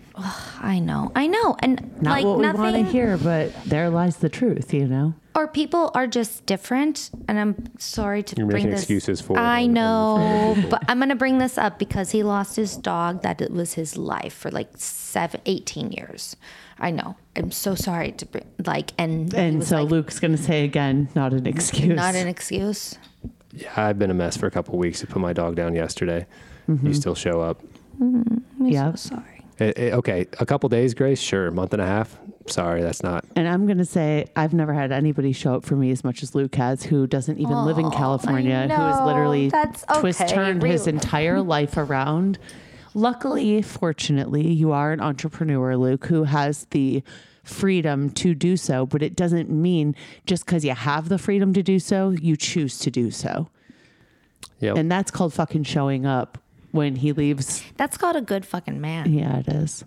I know, I know, and Not like what nothing. we want to hear, but there lies the truth. You know. Or people are just different, and I'm sorry to You're bring making this. excuses for I and- and know, but I'm gonna bring this up because he lost his dog. That it was his life for like seven, 18 years. I know. I'm so sorry to bring like and And so like, Luke's going to say again, not an excuse. not an excuse. Yeah, I've been a mess for a couple weeks. I put my dog down yesterday. Mm-hmm. You still show up. yeah. I'm sorry. Eh, eh, okay, a couple days, Grace. Sure, month and a half. Sorry, that's not. And I'm going to say I've never had anybody show up for me as much as Luke has, who doesn't even live in California, who has literally That's twist okay, turned his entire life around. Luckily, fortunately, you are an entrepreneur, Luke, who has the freedom to do so, but it doesn't mean just because you have the freedom to do so, you choose to do so. Yep. And that's called fucking showing up when he leaves. That's called a good fucking man. Yeah, it is.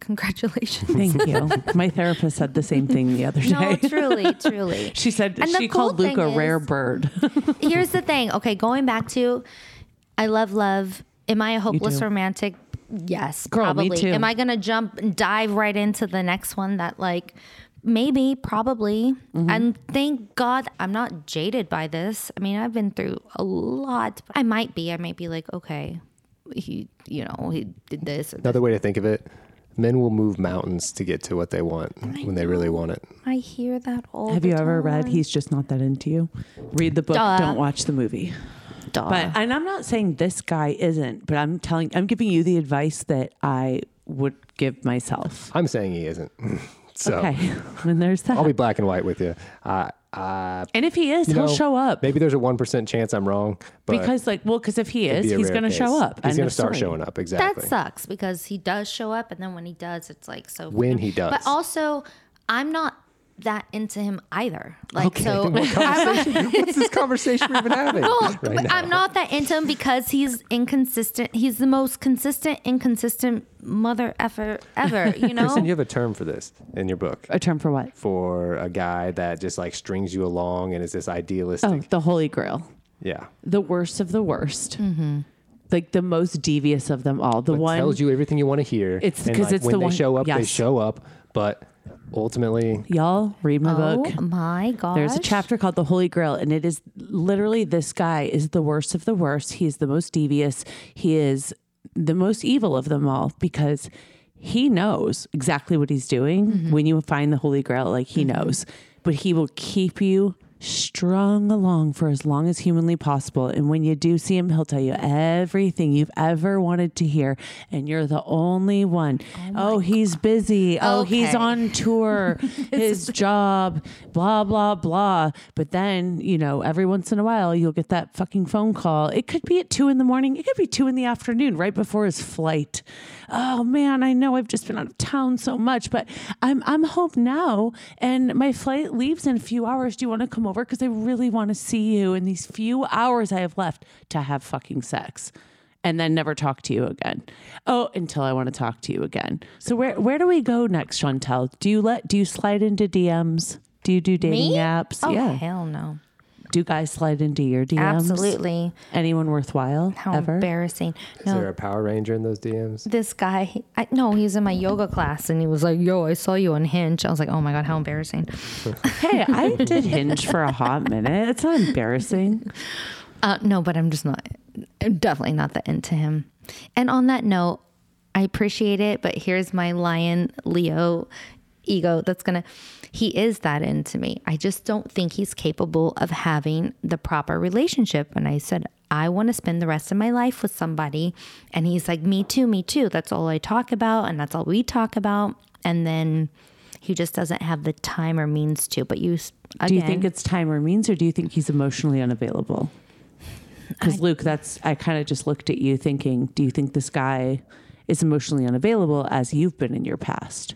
Congratulations. Thank you. My therapist said the same thing the other day. No, truly, truly. She said And she cool called Luke a rare bird. Here's the thing. Okay, going back to I love love. Am I a hopeless romantic? Yes, Girl, probably. too. Am I gonna jump and dive right into the next one that like maybe, probably. Mm-hmm. And thank God I'm not jaded by this. I mean, I've been through a lot. I might be. I might be like, okay, he you know, he did this or this. Another way to think of it: men will move mountains to get to what they want when they really want it. I hear that all Have the you ever read. He's Just Not That Into You? Read the book, Duh. don't watch the movie. Duh. But and I'm not saying this guy isn't, but I'm telling I'm giving you the advice that I would give myself. I'm saying he isn't. so Okay. And there's that. I'll be black and white with you. Uh, uh, and if he is, he'll know, show up. Maybe there's a one percent chance I'm wrong, but because like well, because if he is, be he's gonna show up. He's gonna start story. showing up. Exactly. That sucks because he does show up, and then when he does, it's like so. When freaking- he does. but also I'm not that into him either. Like Okay, so, what What's this conversation we've been having? well, right? I'm not that into him because he's inconsistent. He's the most consistent, inconsistent mother effer ever. You know. Kristen, you have a term for this in your book A term for what? for a guy that just like strings you along and is this idealistic. Oh, the Holy Grail. Yeah. The worst of the worst. Mm-hmm. Like the most devious of them all. The It one tells you everything you want to hear. It's and, 'cause like, it's when the they one- show up, they show up, but ultimately y'all read my book. oh book. my god! There's a chapter called The Holy Grail, and it is literally this guy is the worst of the worst. He's the most devious. He is the most evil of them all because he knows exactly what he's doing. Mm-hmm. When you find the Holy Grail, like he knows, but he will keep you strung along for as long as humanly possible. And when you do see him, he'll tell you everything you've ever wanted to hear. And you're the only one. Oh, oh he's busy. Oh, he's on tour, his job, blah, blah, blah. But then, you know, every once in a while, you'll get that fucking phone call. It could be at two in the morning, it could be two in the afternoon, right before his flight. Oh man, I know I've just been out of town so much, but I'm I'm home now and my flight leaves in a few hours. Do you want to come over? Because I really want to see you in these few hours I have left to have fucking sex and then never talk to you again. Oh, until I want to talk to you again. So where where do we go next, Chauntal? Do you let do you slide into DMs? Do you do dating Me? apps? Oh yeah. hell no. Do guys slide into your DMs? Absolutely. Anyone worthwhile How ever? embarrassing. Is No, there a Power Ranger in those DMs? this guy, I no, he's in my yoga class and he was like, "Yo, I saw you on Hinge." I was like, "Oh my god, how embarrassing." hey, I did Hinge for a hot minute. It's not embarrassing. Uh, no, but I'm just not, I'm definitely not the into him. And on that note, I appreciate it, but here's my lion Leo ego that's gonna, he is that into me. I just don't think he's capable of having the proper relationship. And I said, I want to spend the rest of my life with somebody. And he's like, Me too, me too. That's all I talk about. And that's all we talk about. And then he just doesn't have the time or means to. But you, again, Do you think it's time or means, or do you think he's emotionally unavailable? Because Luke, that's I kind of just looked at you thinking, do you think this guy is emotionally unavailable as you've been in your past?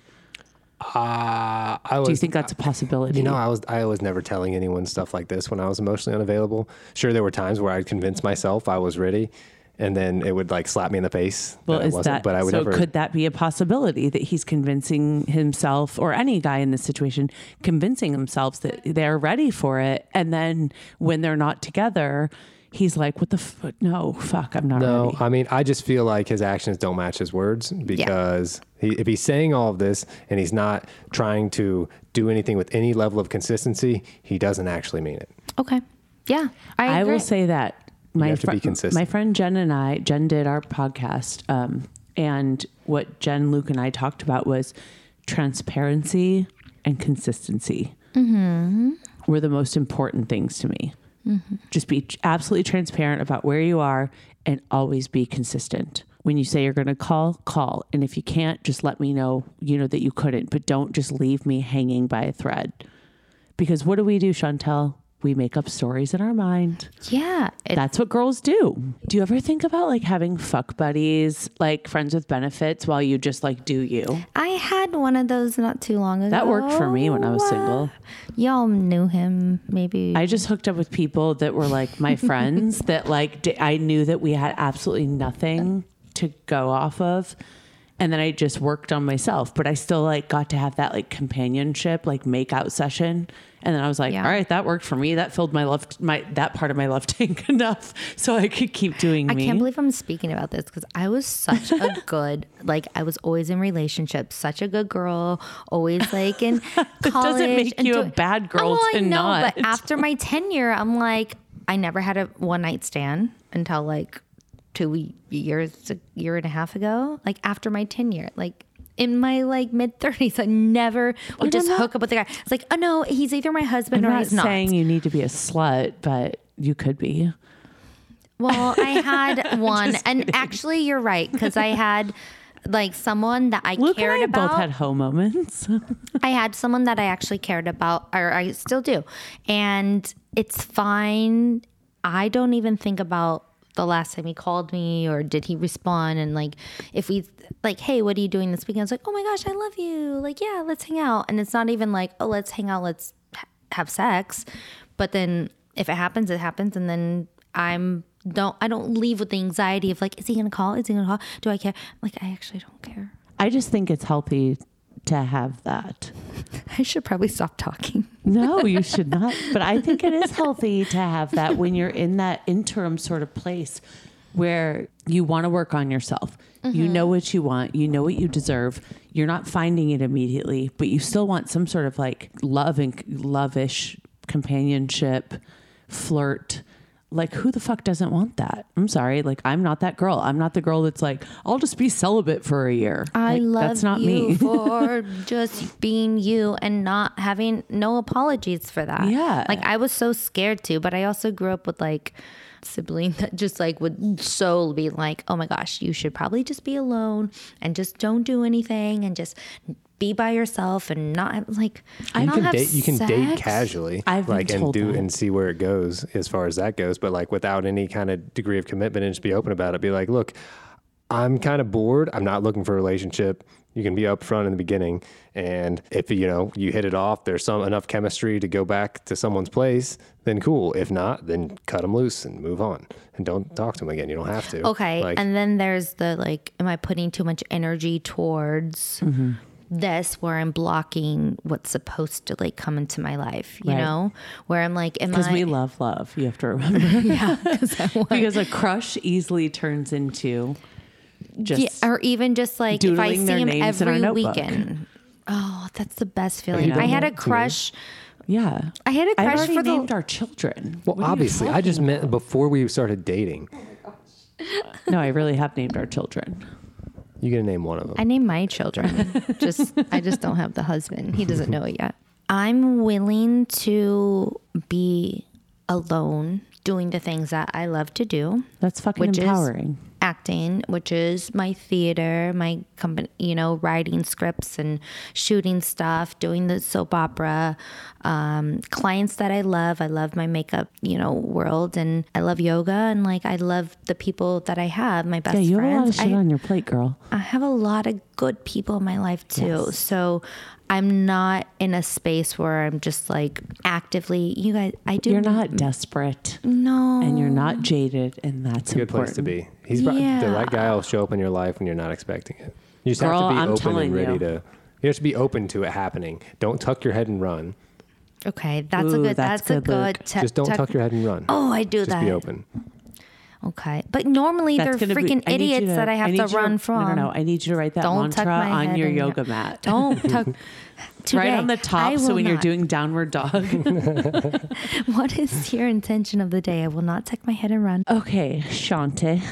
Uh, I was. Do you think that's a possibility? You know, I was I was never telling anyone stuff like this when I was emotionally unavailable. Sure, there were times where I'd convince myself I was ready, and then it would like slap me in the face. well, that I is wasn't, that But I would so? never. Could that be a possibility that he's convincing himself, or any guy in this situation, convincing themselves that they're ready for it, and then when they're not together, he's like, "What the f- no, fuck, I'm not No, ready." I mean, I just feel like his actions don't match his words because he, if he's saying all of this and he's not trying to do anything with any level of consistency, he doesn't actually mean it. okay. Yeah. I, I will say that my have to be consistent. my friend Jen and I, Jen did our podcast, um, and what Jen, Luke, and I talked about was transparency and consistency Mm-hmm. were the most important things to me. Mm-hmm. Just be absolutely transparent about where you are and always be consistent. When you say you're going to call, call. And if you can't, just let me know, you know, that you couldn't, but don't just leave me hanging by a thread. Because what do we do, Chauntal? We make up stories in our mind. Yeah. That's what girls do. Do you ever think about like having fuck buddies, like friends with benefits, while you just like do you? I had one of those not too long ago. That worked for me when I was single. Y'all knew him, maybe. I just hooked up with people that were like my friends that like d- I knew that we had absolutely nothing to go off of. And then I just worked on myself, but I still like got to have that like companionship, like make out session. And then I was like, Yeah. all right, that worked for me. That filled my love, my, that part of my love tank enough so I could keep doing I me. can't believe I'm speaking about this because I was such a good, like, I was always in relationships, such a good girl, always like in college. doesn't make you a bad oh, girl oh, I know, not. But after my tenure, I'm like, I never had a one night stand until like two years, a year and a half ago. Like after my tenure, like in my like mid 30s, I never oh, would just hook up with the guy. It's like, oh no, he's either my husband I'm or not he's not. saying you need to be a slut, but you could be. Well, I had one, and actually, you're right because I had like someone that I Luke cared and I about. both had hoe moments. I had someone that I actually cared about, or I still do, and it's fine. I don't even think about the last time he called me or did he respond? And like if we like hey what are you doing this weekend? It's like oh my gosh i love you. Like yeah let's hang out. And it's not even like oh let's hang out let's ha- have sex. But then if it happens it happens. And then i'm don't i don't leave with the anxiety of like is he gonna call? Is he gonna call? Do i care? Like i actually don't care. I just think it's healthy to have that. i should probably stop talking No, you should not. But I think it is healthy to have that when you're in that interim sort of place where you want to work on yourself. You mm-hmm. know what you want, you know what you deserve. You're not finding it immediately, but you still want some sort of like love and lovish companionship, flirt, like who the fuck doesn't want that? I'm sorry, like I'm not that girl. I'm not the girl that's like I'll just be celibate for a year. I Like, love that's not you me. for just being you and not having no apologies for that. Yeah. Like I was so scared to, but I also grew up with like sibling that just like would so be like, "Oh my gosh, you should probably just be alone and just don't do anything and just be by yourself and not like you not can have date you can date casually I've been like and do that. and see where it goes as far as that goes but like without any kind of degree of commitment and just be open about it. Be like look i'm kind of bored. I'm not looking for a relationship. You can be upfront in the beginning and if you know you hit it off there's some enough chemistry to go back to someone's place then cool. If not then cut them loose and move on. And don't talk to them again. You don't have to. Okay. like, and then there's the like, am I putting too much energy towards Mm-hmm. This where I'm blocking what's supposed to like come into my life, you Right. know? Where I'm like, am I? Because we love love. You have to remember. yeah, because a crush easily turns into just yeah, or even just like if I doodling see their him names in our every notebook. weekend. Oh, that's the best feeling. I had a that too? crush. yeah. I had a I've crush already for the named our children. well What obviously i talking just meant before we started dating Oh No, I really have named our children. You get to name one of them I name my children. just I just don't have the husband. He doesn't know it yet. I'm willing to be alone doing the things that I love to do. That's fucking Which is- empowering. Acting, which is my theater, my company, you know, writing scripts and shooting stuff, doing the soap opera, um, clients that I love. I love my makeup, you know, world, and I love yoga, and like I love the people that I have, my best yeah, you have a lot of friends. shit I- on your plate, girl. I have a lot of good people in my life too. So I'm not in a space where I'm just like actively, you guys, I do. You're not desperate No. and you're not jaded, and that's a good important. place to be. He's pro- the right guy will show up in your life when you're not expecting it. You just Girl, have to be I'm open and ready you. to. You have to be open to it happening. Don't tuck your head and run. Okay. That's a good, that's that's, a good, good, Luke. te- just don't tuck- tuck your head and run. Oh, I do just that. be open. Okay. But normally That's they're gonna be- freaking I idiots to- that I have need to you run from. No, no, no. I need you to write that Don't tuck mantra my on your in your- yoga mat. Don't tuck. Today, right on the top, so will when you're doing downward dog. What is your intention of the day? I will not tuck my head and run. Okay, Shante,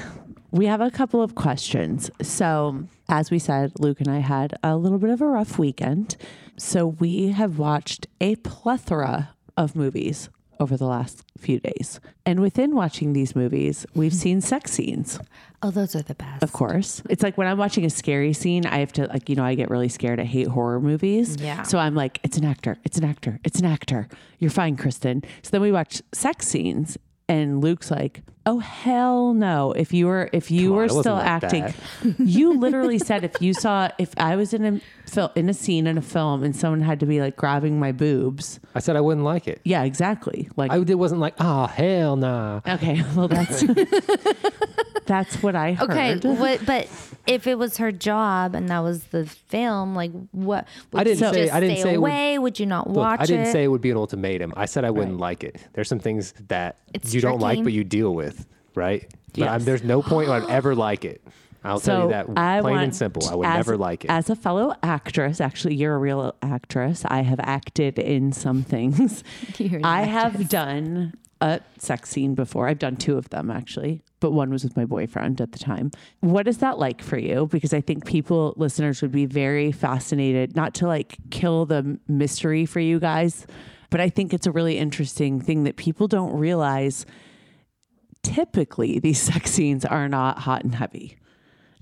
we have a couple of questions. So, as we said, Luke and I had a little bit of a rough weekend. So, we have watched a plethora of movies over the last few days. And within watching these movies, we've seen sex scenes, Oh, those are the best. of course. It's like when I'm watching a scary scene, I have to, like, you know, I get really scared. I hate horror movies. Yeah. So I'm like, it's an actor, it's an actor, it's an actor. You're fine, Kristen. So then we watch sex scenes, and Luke's like, "Oh hell no! If you were if you Come were wasn't still like acting, that." you literally said if you saw if I was in a fil- in a scene in a film and someone had to be like grabbing my boobs, I said I wouldn't like it. yeah, exactly. Like, I it wasn't like, oh hell nah. okay, well that's that's what I heard. Okay, what, but if it was her job and that was the film, like what? Would I didn't you say- just I didn't stay say it would- away. Would you not Look, watch I didn't it? say it would be an ultimatum. I said I wouldn't like it. There's some things that It's you don't like, tricky. but you deal with, right? But I'm, Yes. there's no point where I'd ever like it. I'll tell you that I plain want- and simple. I would as- never like it. As a fellow actress, actually, you're a real actress. I have acted in some things. You're an I have done a sex scene before. I've done two of them actually, but one was with my boyfriend at the time. What is that like for you? Because I think people, listeners, would be very fascinated, not to like kill the mystery for you guys, but I think it's a really interesting thing that people don't realize. Typically, these sex scenes are not hot and heavy.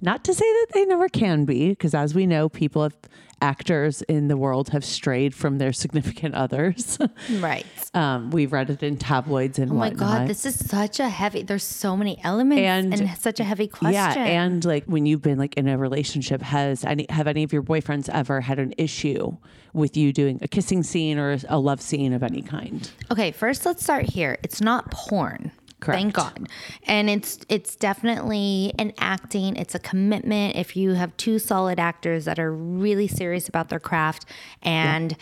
Not to say that they never can be, because as we know, people have actors in the world have strayed from their significant others. right. um, we've read it in tabloids and Oh my whatnot. god, this is such a heavy. There's so many elements And- and, such a heavy question. yeah, and like when you've been like in a relationship, has any have any of your boyfriends ever had an issue with you doing a kissing scene or a love scene of any kind? Okay, first let's start here. It's not porn. Thank God. And it's it's definitely an acting, it's a commitment. If you have two solid actors that are really serious about their craft and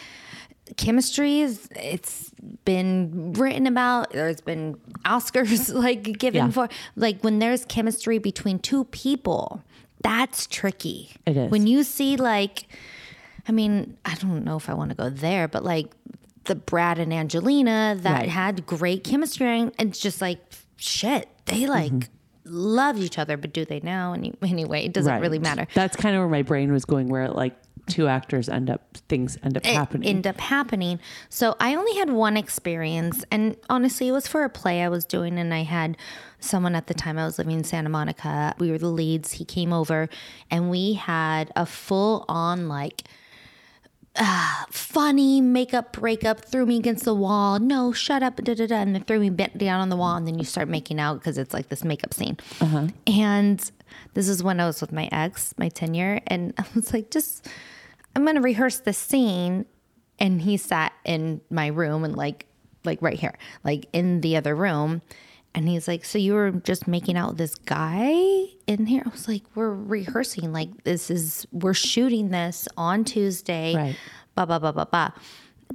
chemistry is it's been written about there's been oscars like given Yeah. for like when there's chemistry between two people that's tricky It is. when you see like i mean i don't know if i want to go there but like the Brad and Angelina that Right. had great chemistry. And it's just like, shit, they like Mm-hmm. loved each other, but do they now? Any, anyway, it doesn't really matter. That's kind of where my brain was going, where like two actors end up, things end up it happening. end up happening. So I only had one experience, and honestly, it was for a play I was doing, and I had someone at the time I was living in Santa Monica. We were the leads. He came over, and we had a full on like. Uh, funny makeup breakup threw me against the wall. No, shut up, da da da, and then threw me bent down on the wall, and then you start making out because it's like this makeup scene. And this is when I was with my ex, my tenure, and I was like, just I'm gonna rehearse this scene. And he sat in my room and like like right here, like in the other room. And he's like, So you were just making out with this guy in here? I was like, We're rehearsing. Like this is we're shooting this on Tuesday. Right. Blah blah blah blah blah.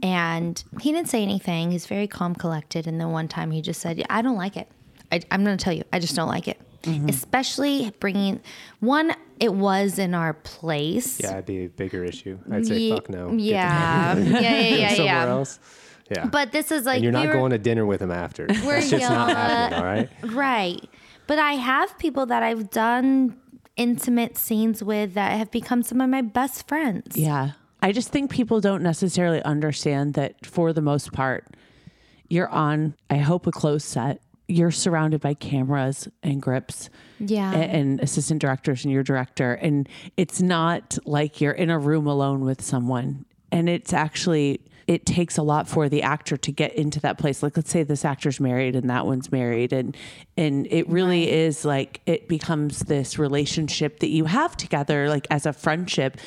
And he didn't say anything. He's very calm, collected. And then one time he just said, I don't like it. I, I'm going to tell you, I just don't like it. Mm-hmm. Especially bringing one, it was in our place. Yeah, it'd be a bigger issue. I'd say Ye- fuck no. Get Yeah. yeah, yeah, yeah, somewhere yeah. else. Yeah. But this is like and you're not we were- going to dinner with him after. We're That's just not happening, all right? Right. But I have people that I've done intimate scenes with that have become some of my best friends. Yeah. I just think people don't necessarily understand that for the most part, you're on, I hope, a closed set. You're surrounded by cameras and grips Yeah. a- and, assistant directors and your director. And it's not like you're in a room alone with someone. And it's actually, it takes a lot for the actor to get into that place. Like, let's say this actor's married and that one's married. And, and it really is like, it becomes this relationship that you have together, like as a friendship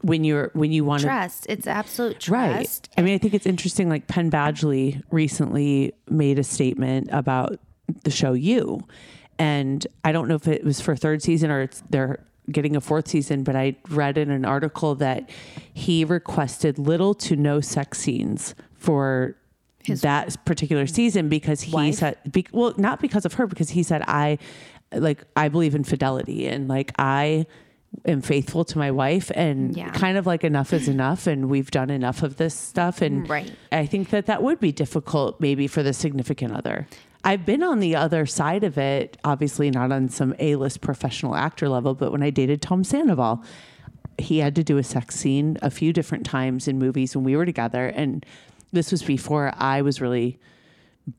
when you're, when you want to trust. It's absolute trust Right. trust. I mean, I think it's interesting. Like Penn Badgley recently made a statement about the show You, and I don't know if it was for third season or it's they're getting a fourth season. But I read in an article that he requested little to no sex scenes for that particular season because he Wife? said, be, well, not because of her, because he said I like I believe in fidelity and like I am faithful to my wife and Yeah. kind of like enough is enough and we've done enough of this stuff and Right. I think that that would be difficult maybe for the significant other. I've been on the other side of it, obviously not on some A-list professional actor level, but when I dated Tom Sandoval, he had to do a sex scene a few different times in movies when we were together. And this was before I was really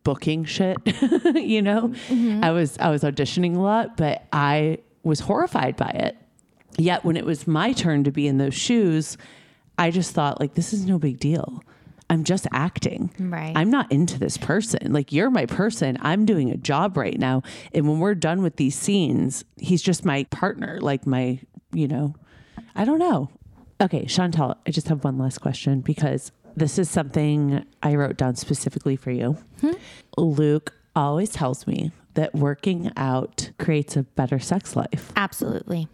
booking shit you know? Mm-hmm. I was i was auditioning a lot but i was horrified by it. Yet when it was my turn to be in those shoes i just thought like this is no big deal i'm just acting Right. i'm not into this person like you're my person i'm doing a job right now and when we're done with these scenes he's just my partner like my you know i don't know okay Chauntal i just have one last question because this is something i wrote down specifically for you hmm? Luke always tells me that working out creates a better sex life. Absolutely.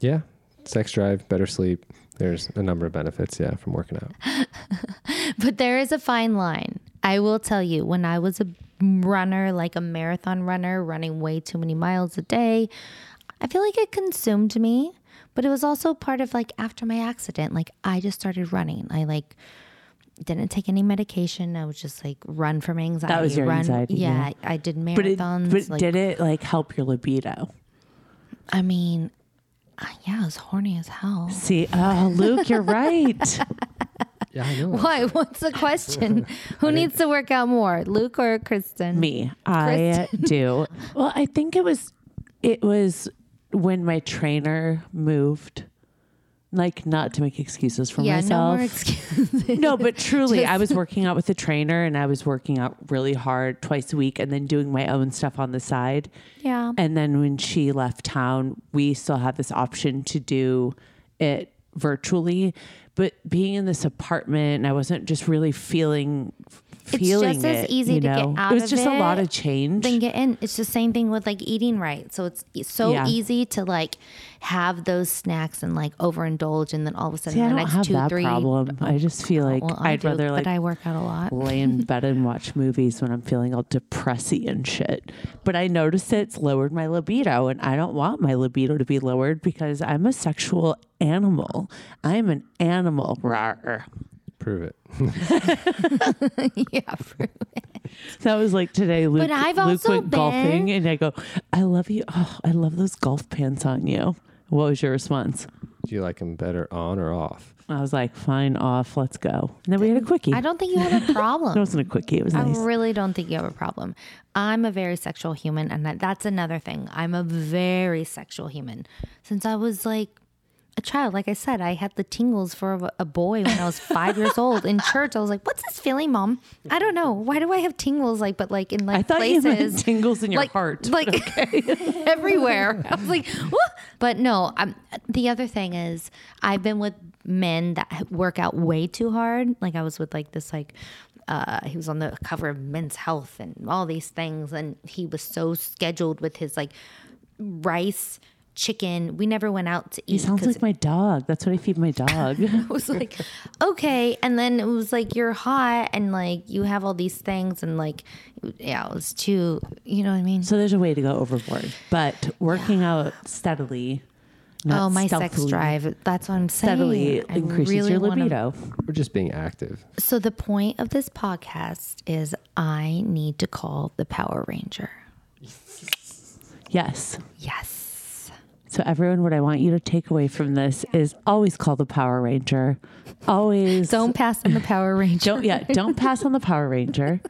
Yeah. Sex drive, better sleep. There's a number of benefits, yeah, from working out. But there is a fine line. I will tell you, when I was a runner, like a marathon runner, running way too many miles a day, I feel like it consumed me. But it was also part of like after my accident, like I just started running. I like didn't take any medication. I was just like run from anxiety. That was your run, anxiety, Yeah, yeah. I did But it, marathons. but like, did it like help your libido? I mean, uh, yeah, I was horny as hell. See, oh, Luke, you're right. Yeah, I know. Why? What's the question? Who needs to work out more, Luke or Kristen? Me, I do. Well, I think it was, it was when my trainer moved. Like, not to make excuses for Yeah, myself. no more excuses. no, but truly, I was working out with a trainer and I was working out really hard twice a week and then doing my own stuff on the side. Yeah. And then when she left town, we still had this option to do it virtually. But being in this apartment, I wasn't just really feeling It's feeling just as it, easy you to get out It was of just a lot of change. Then get in. It's the same thing with like eating right. So it's so Yeah. easy to like have those snacks and like overindulge, and then all of a sudden See, I the next have two, that three. problem. I oh, just feel like Well, I'd do, rather like but I work out a lot. lay in bed and watch movies when I'm feeling all depressy and shit. But I noticed it's lowered my libido, and I don't want my libido to be lowered because I'm a sexual animal. I'm an animal. Rawr. Prove it. yeah, prove it. That was like today. Luke, I've Luke also went golfing, been- and I go, "I love you. Oh, I love those golf pants on you." What was your response? Do you like him better on or off? I was like, "Fine, off. Let's go." And then we had a quickie. I don't think you have a problem. It wasn't a quickie. It was I nice. really don't think you have a problem. I'm a very sexual human, and that, that's another thing. I'm a very sexual human. Since I was like a child, like I said, I had the tingles for a, boy when I was five years old in church. I was like, "What's this feeling, mom? I don't know. Why do I have tingles? Like, but like in like I thought places, tingles in your like, heart. like everywhere. I was like, what? But no, I'm, the other thing is I've been with men that work out way too hard. Like I was with like this like uh, he was on the cover of Men's Health and all these things, and he was so scheduled with his like rice, chicken. We never went out to eat. He sounds like my dog. That's what I feed my dog. it was like okay and then it was like you're hot and like you have all these things and like yeah it was too you know what i mean so there's a way to go overboard, but working out steadily. Not oh my sex drive that's what i'm saying Steadily I increases really your wanna- libido. We're just being active. so the point of this podcast is i need to call the power ranger Yes. yes So everyone, what I want you to take away from this is always call the Power Ranger. Always don't pass on the power ranger don't yeah don't pass on the Power Ranger.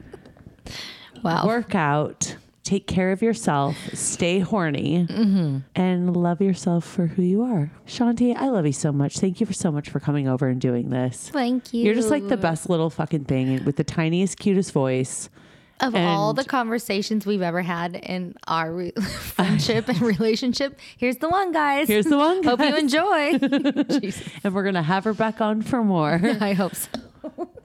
wow Work out. Take care of yourself. Stay horny. Mm-hmm. And love yourself for who you are. Shanti, I love you so much. Thank you for so much for coming over and doing this. thank you You're just like the best little fucking thing with the tiniest, cutest voice. Of all the conversations we've ever had in our re- friendship and relationship here's the one guys Here's the one. hope you enjoy and we're gonna have her back on for more. i hope so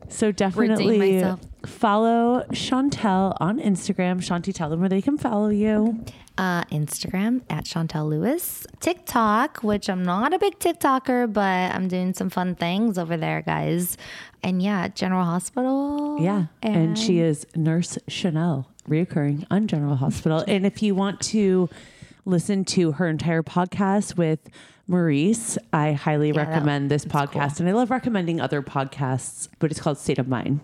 So definitely myself. Follow Chauntal on Instagram. Shanti, tell them where they can follow you. uh, Instagram at Chauntal Lewis, TikTok, which I'm not a big TikToker, but I'm doing some fun things over there, guys. And yeah, General Hospital. Yeah. And, she is Nurse Chanel, reoccurring on General Hospital. and if you want to listen to her entire podcast with Maurice, I highly that- recommend this podcast. And I love recommending other podcasts, but it's called State of Mind.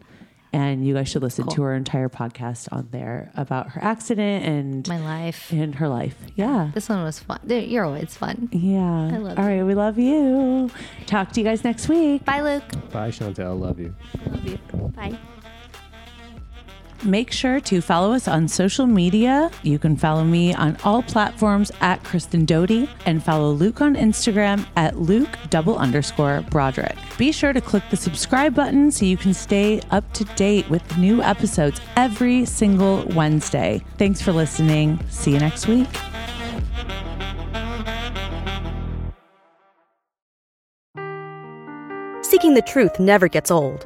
And you guys should listen to her entire podcast on there about her accident and my life. and her life. Yeah. This one was fun. You're always fun. Yeah. I love All right. We love you. Talk to you guys next week. Bye, Luke. Bye, Chauntal. Love you. Love you. Bye. Make sure to follow us on social media. You can follow me on all platforms at Kristen Doute and follow Luke on Instagram at Luke double underscore Broderick. Be sure to click the subscribe button so you can stay up to date with new episodes every single Wednesday. Thanks for listening. See you next week. Seeking the truth never gets old.